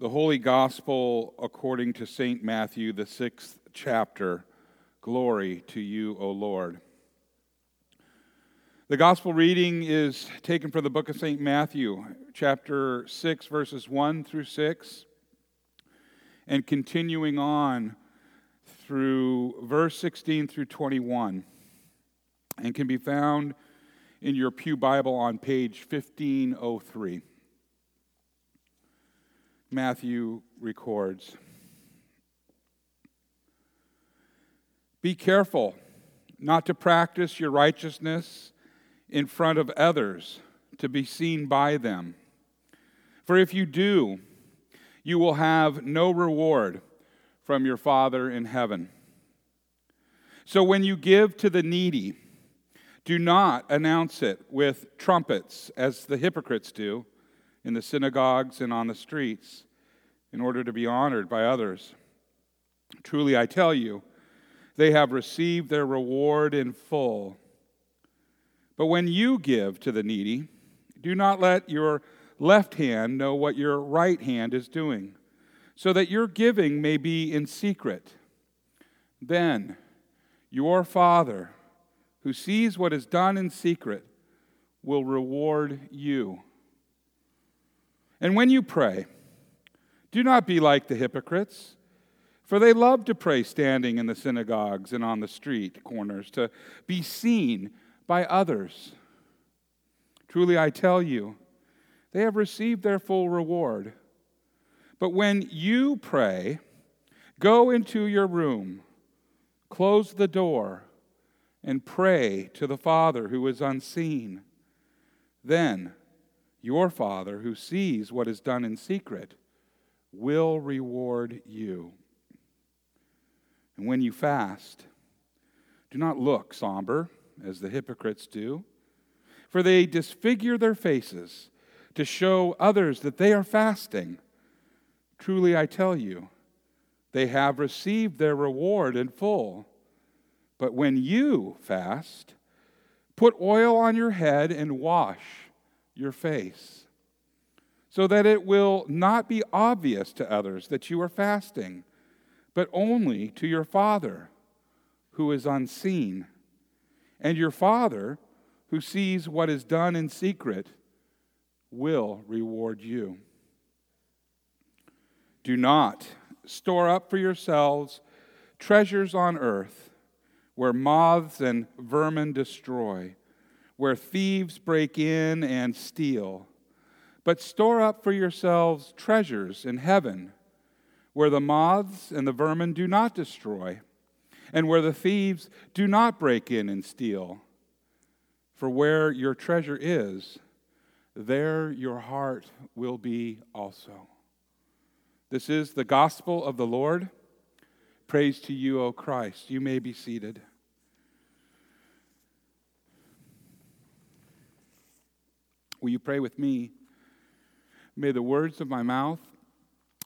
The Holy Gospel according to St. Matthew, the sixth chapter. Glory to you, O Lord. The Gospel reading is taken from the book of St. Matthew, chapter 6, verses 1 through 6, and continuing on through verse 16 through 21, and can be found in your Pew Bible on page 1503. Matthew records. Be careful not to practice your righteousness in front of others to be seen by them. For if you do, you will have no reward from your Father in heaven. So when you give to the needy, do not announce it with trumpets as the hypocrites do in the synagogues and on the streets in order to be honored by others. Truly, I tell you, they have received their reward in full. But when you give to the needy, do not let your left hand know what your right hand is doing, so that your giving may be in secret. Then your Father, who sees what is done in secret, will reward you. And when you pray, do not be like the hypocrites, for they love to pray standing in the synagogues and on the street corners to be seen by others. Truly, I tell you, they have received their full reward. But when you pray, go into your room, close the door, and pray to the Father who is unseen. Then, your Father, who sees what is done in secret, will reward you. And when you fast, do not look somber as the hypocrites do, for they disfigure their faces to show others that they are fasting. Truly, I tell you, they have received their reward in full. But when you fast, put oil on your head and wash your face, so that it will not be obvious to others that you are fasting, but only to your Father who is unseen. And your Father, who sees what is done in secret, will reward you. Do not store up for yourselves treasures on earth where moths and vermin destroy, where thieves break in and steal. But store up for yourselves treasures in heaven where the moths and the vermin do not destroy and where the thieves do not break in and steal. For where your treasure is, there your heart will be also. This is the gospel of the Lord. Praise to you, O Christ. You may be seated. Will you pray with me? May the words of my mouth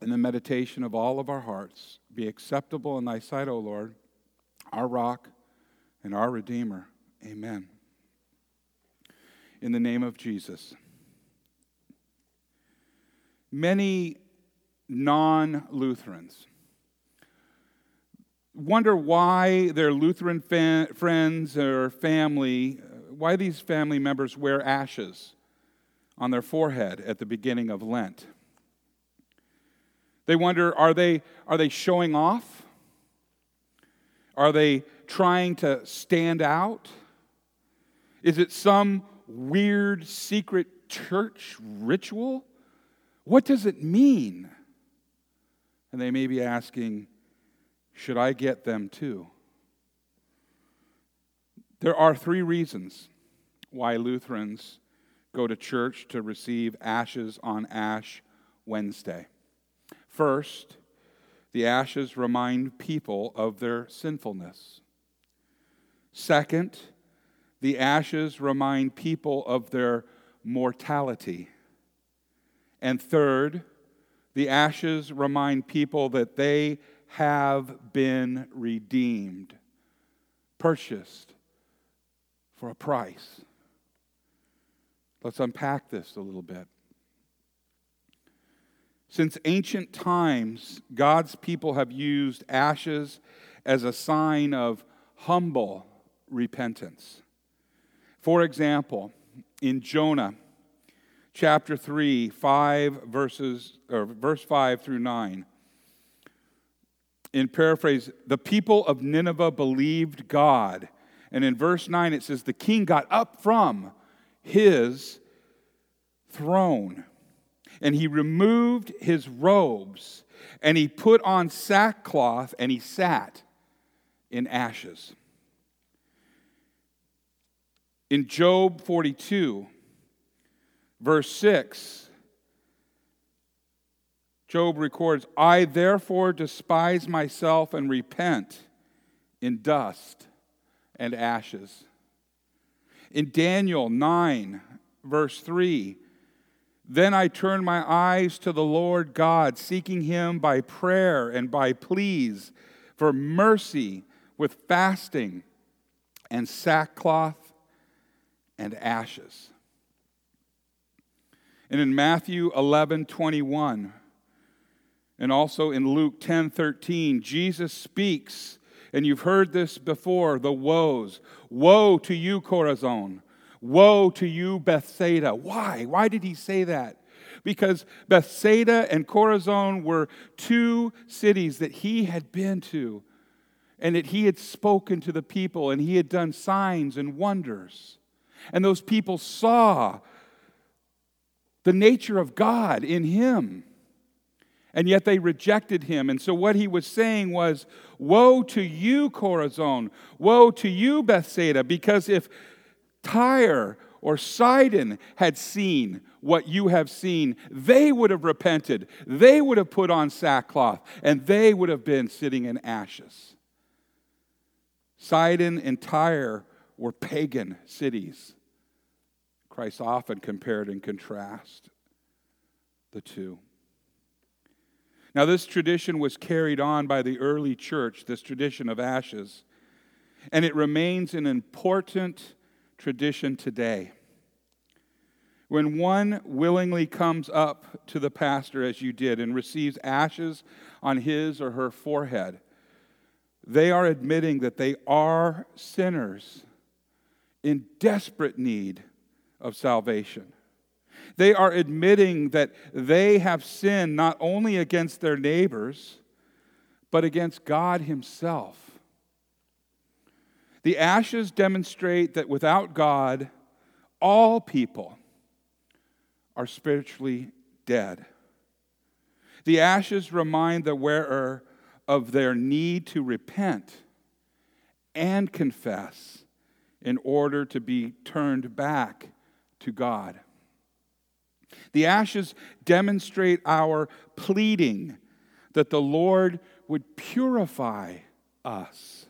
and the meditation of all of our hearts be acceptable in thy sight, O Lord our rock and our Redeemer. Amen. In the name of Jesus. Many non Lutherans wonder why their Lutheran fa- friends or family, uh, why these family members wear ashes on their forehead at the beginning of Lent. They wonder are they, are they showing off? Are they trying to stand out? Is it some weird secret church ritual? What does it mean? And they may be asking, should I get them too? There are three reasons why Lutherans go to church to receive ashes on Ash Wednesday. First, the ashes remind people of their sinfulness. Second, the ashes remind people of their mortality. And third, the ashes remind people that they have been redeemed, purchased for a price. Let's unpack this a little bit. Since ancient times, God's people have used ashes as a sign of humble repentance. For example, in Jonah chapter 3, 5 verses or verse 5 through 9. In paraphrase, the people of Nineveh believed God. And in verse 9 it says the king got up from his throne and he removed his robes and he put on sackcloth and he sat in ashes. In Job 42, verse 6, Job records, I therefore despise myself and repent in dust and ashes. In Daniel 9, verse 3, then I turned my eyes to the Lord God, seeking him by prayer and by pleas for mercy with fasting and sackcloth and ashes. And in Matthew 11 21, and also in Luke 10 13, Jesus speaks, and you've heard this before the woes. Woe to you, Chorazin! Woe to you, Bethsaida. Why? Why did he say that? Because Bethsaida and Chorazin were two cities that he had been to and that he had spoken to the people and he had done signs and wonders. And those people saw the nature of God in him. And yet they rejected him. And so what he was saying was, Woe to you, Chorazin! Woe to you, Bethsaida! Because if Tyre or Sidon had seen what you have seen, they would have repented. They would have put on sackcloth, and they would have been sitting in ashes. Sidon and Tyre were pagan cities. Christ often compared and contrasted the two. Now, this tradition was carried on by the early church, this tradition of ashes, and it remains an important tradition today. When one willingly comes up to the pastor, as you did, and receives ashes on his or her forehead, they are admitting that they are sinners in desperate need of salvation. They are admitting that they have sinned not only against their neighbors, but against God Himself. The ashes demonstrate that without God, all people are spiritually dead. The ashes remind the wearer of their need to repent and confess in order to be turned back to God. The ashes demonstrate our pleading that the Lord would purify us.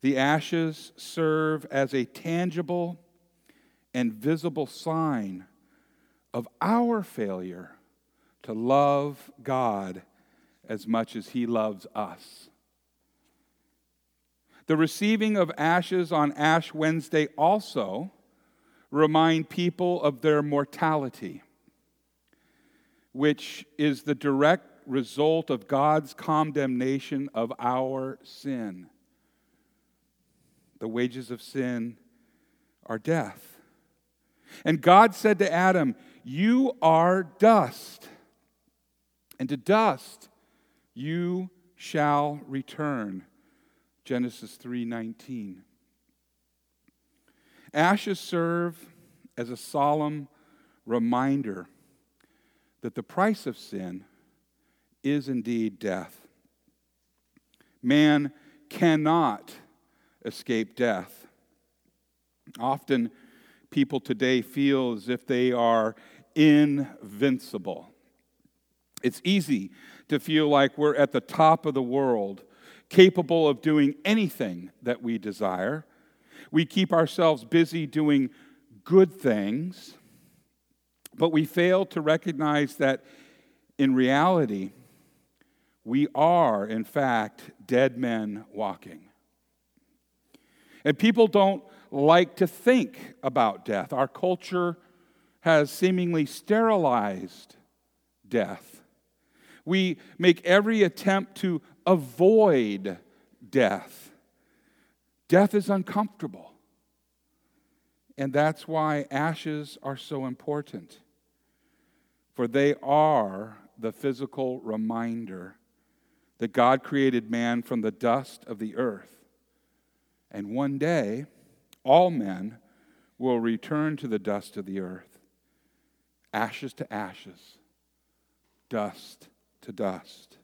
The ashes serve as a tangible and visible sign of our failure to love God as much as He loves us. The receiving of ashes on Ash Wednesday also remind people of their mortality, which is the direct result of God's condemnation of our sin. The wages of sin are death. And God said to Adam, You are dust, and to dust you shall return. Genesis 3:19. Ashes serve as a solemn reminder that the price of sin is indeed death. Man cannot escape death. Often, people today feel as if they are invincible. It's easy to feel like we're at the top of the world, capable of doing anything that we desire. We keep ourselves busy doing good things, but we fail to recognize that in reality, we are, in fact, dead men walking. And people don't like to think about death. Our culture has seemingly sterilized death. We make every attempt to avoid death. Death is uncomfortable. And that's why ashes are so important, for they are the physical reminder that God created man from the dust of the earth. And one day, all men will return to the dust of the earth, ashes to ashes, dust to dust.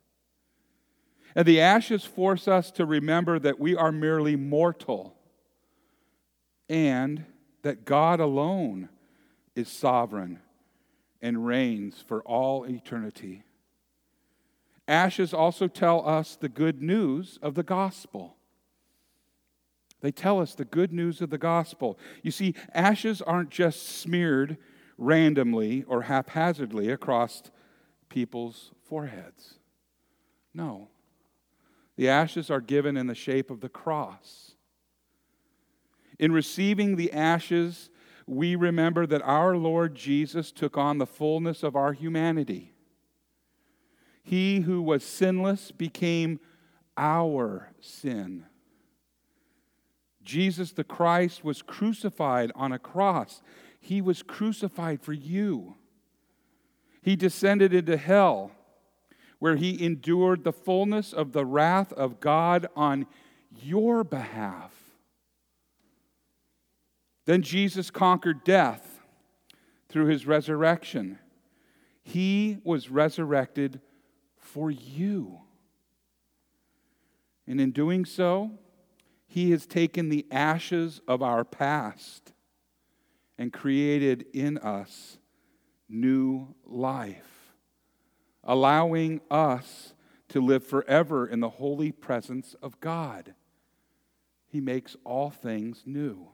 And the ashes force us to remember that we are merely mortal and that God alone is sovereign and reigns for all eternity. Ashes also tell us the good news of the gospel. They tell us the good news of the gospel. You see, ashes aren't just smeared randomly or haphazardly across people's foreheads. No. The ashes are given in the shape of the cross. In receiving the ashes, we remember that our Lord Jesus took on the fullness of our humanity. He who was sinless became our sin. Jesus the Christ was crucified on a cross. He was crucified for you. He descended into hell, where he endured the fullness of the wrath of God on your behalf. Then Jesus conquered death through his resurrection. He was resurrected for you. And in doing so, he has taken the ashes of our past and created in us new life, allowing us to live forever in the holy presence of God. He makes all things new.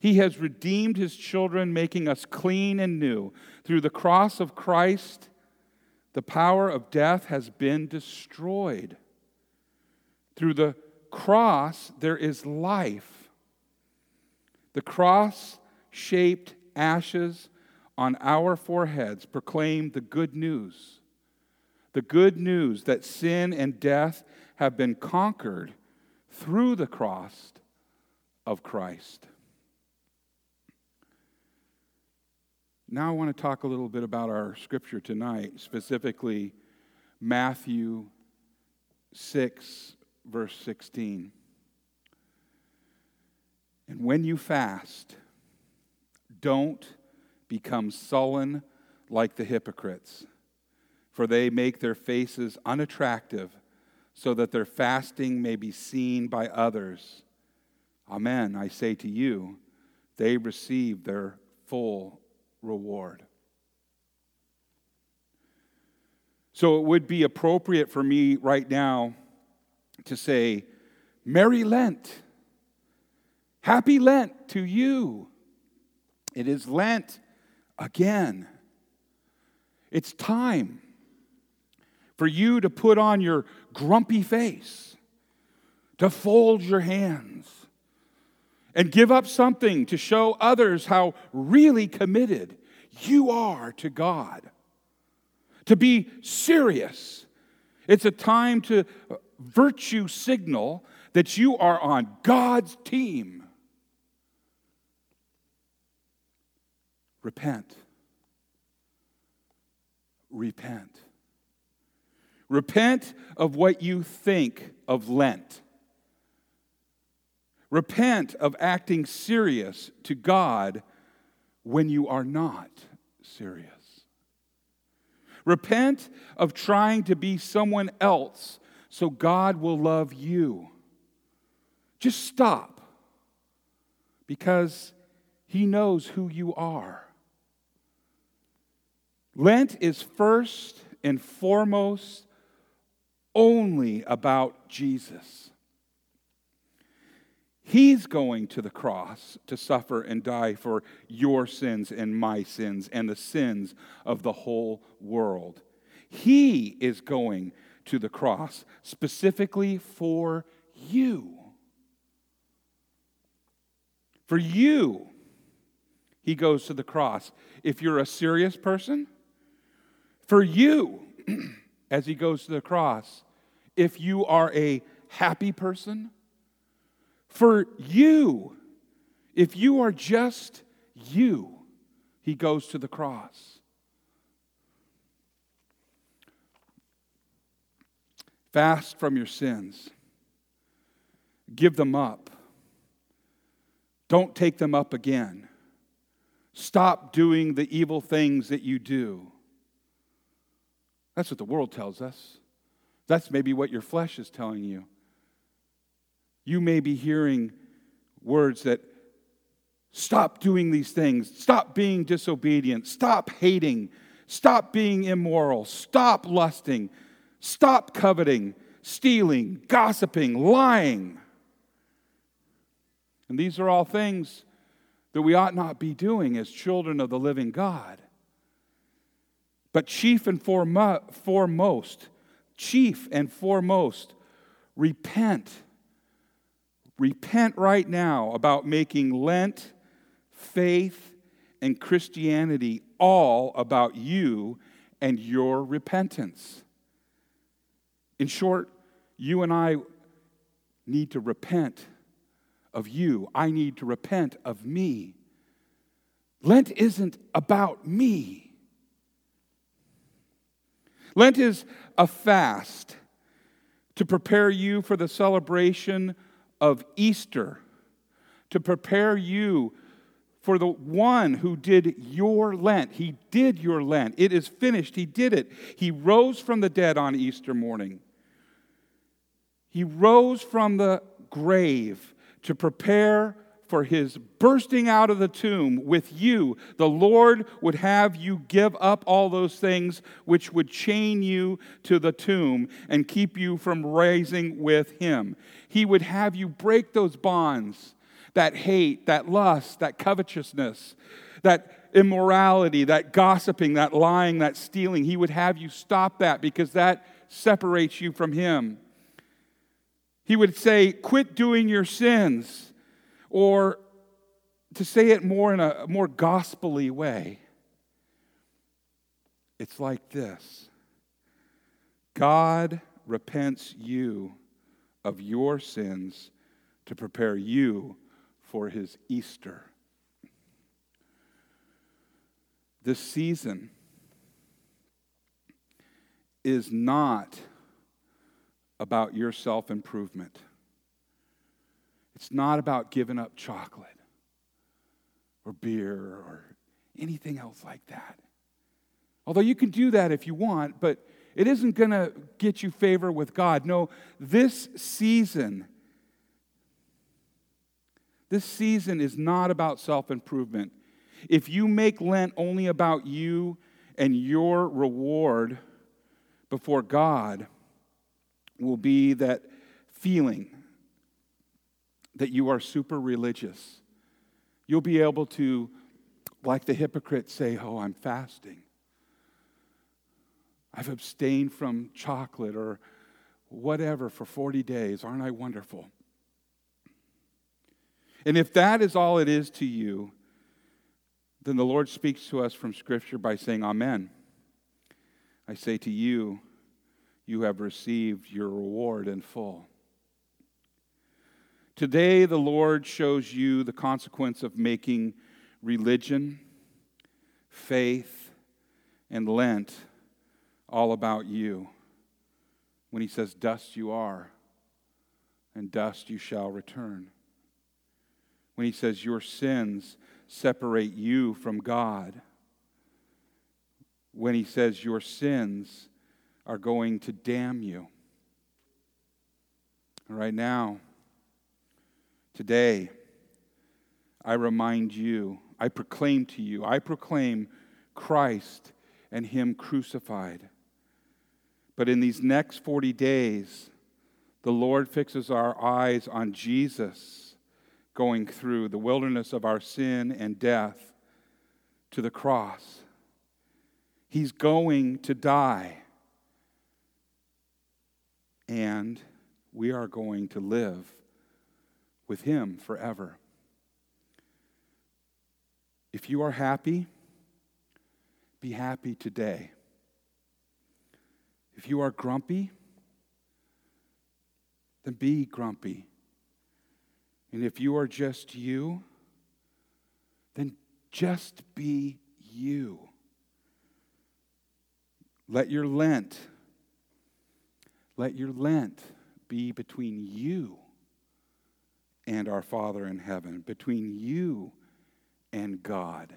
He has redeemed his children, making us clean and new. Through the cross of Christ, the power of death has been destroyed. Through the cross, there is life. The cross shaped ashes on our foreheads proclaim the good news. The good news that sin and death have been conquered through the cross of Christ. Now, I want to talk a little bit about our scripture tonight, specifically Matthew 6, verse 16. And when you fast, don't become sullen like the hypocrites, for they make their faces unattractive so that their fasting may be seen by others. Amen, I say to you, they receive their full reward. So it would be appropriate for me right now to say, Merry Lent. Happy Lent to you. It is Lent again. It's time for you to put on your grumpy face, to fold your hands, and give up something to show others how really committed you are to God. To be serious. It's a time to virtue signal that you are on God's team. Repent. Repent. Repent of what you think of Lent. Repent of acting serious to God when you are not serious. Repent of trying to be someone else so God will love you. Just stop because He knows who you are. Lent is first and foremost only about Jesus. He's going to the cross to suffer and die for your sins and my sins and the sins of the whole world. He is going to the cross specifically for you. For you, he goes to the cross. If you're a serious person, For you, as he goes to the cross, if you are a happy person, for you, if you are just you, he goes to the cross. Fast from your sins. Give them up. Don't take them up again. Stop doing the evil things that you do. That's what the world tells us. That's maybe what your flesh is telling you. You may be hearing words that stop doing these things, stop being disobedient, stop hating, stop being immoral, stop lusting, stop coveting, stealing, gossiping, lying. And these are all things that we ought not be doing as children of the living God. But chief and foremost, chief and foremost, repent. Repent right now about making Lent, faith, and Christianity all about you and your repentance. In short, you and I need to repent of you. I need to repent of me. Lent isn't about me. Lent is a fast to prepare you for the celebration of Easter, to prepare you for the one who did your Lent. He did your Lent. It is finished. He did it. He rose from the dead on Easter morning. He rose from the grave to prepare for his bursting out of the tomb with you. The Lord would have you give up all those things which would chain you to the tomb and keep you from rising with him. He would have you break those bonds that hate, that lust, that covetousness, that immorality, that gossiping, that lying, that stealing. He would have you stop that because that separates you from him. He would say, Quit doing your sins. Or to say it more in a more gospelly way, it's like this God repents you of your sins to prepare you for his Easter. This season is not about your self improvement. It's not about giving up chocolate or beer or anything else like that. Although you can do that if you want, but it isn't going to get you favor with God. No, this season, this season is not about self improvement. If you make Lent only about you and your reward before God, will be that feeling that you are super religious. You'll be able to, like the hypocrites, say, Oh, I'm fasting. I've abstained from chocolate or whatever for 40 days. Aren't I wonderful? And if that is all it is to you, then the Lord speaks to us from Scripture by saying, Amen. I say to you, you have received your reward in full. Today, the Lord shows you the consequence of making religion, faith, and Lent all about you. When he says, Dust you are, and dust you shall return. When he says, Your sins separate you from God. When he says, Your sins are going to damn you. Right now, today, I remind you, I proclaim to you, I proclaim Christ and Him crucified. But in these next 40 days, the Lord fixes our eyes on Jesus going through the wilderness of our sin and death to the cross. He's going to die and we are going to live with Him forever. If you are happy, be happy today. If you are grumpy, then be grumpy. And if you are just you, then just be you. Let your Lent, let your Lent be between you and our Father in heaven, between you and God.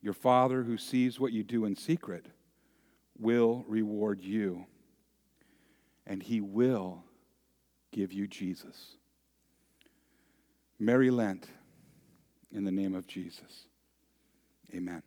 Your Father who sees what you do in secret will reward you, and he will give you Jesus. Merry Lent in the name of Jesus. Amen.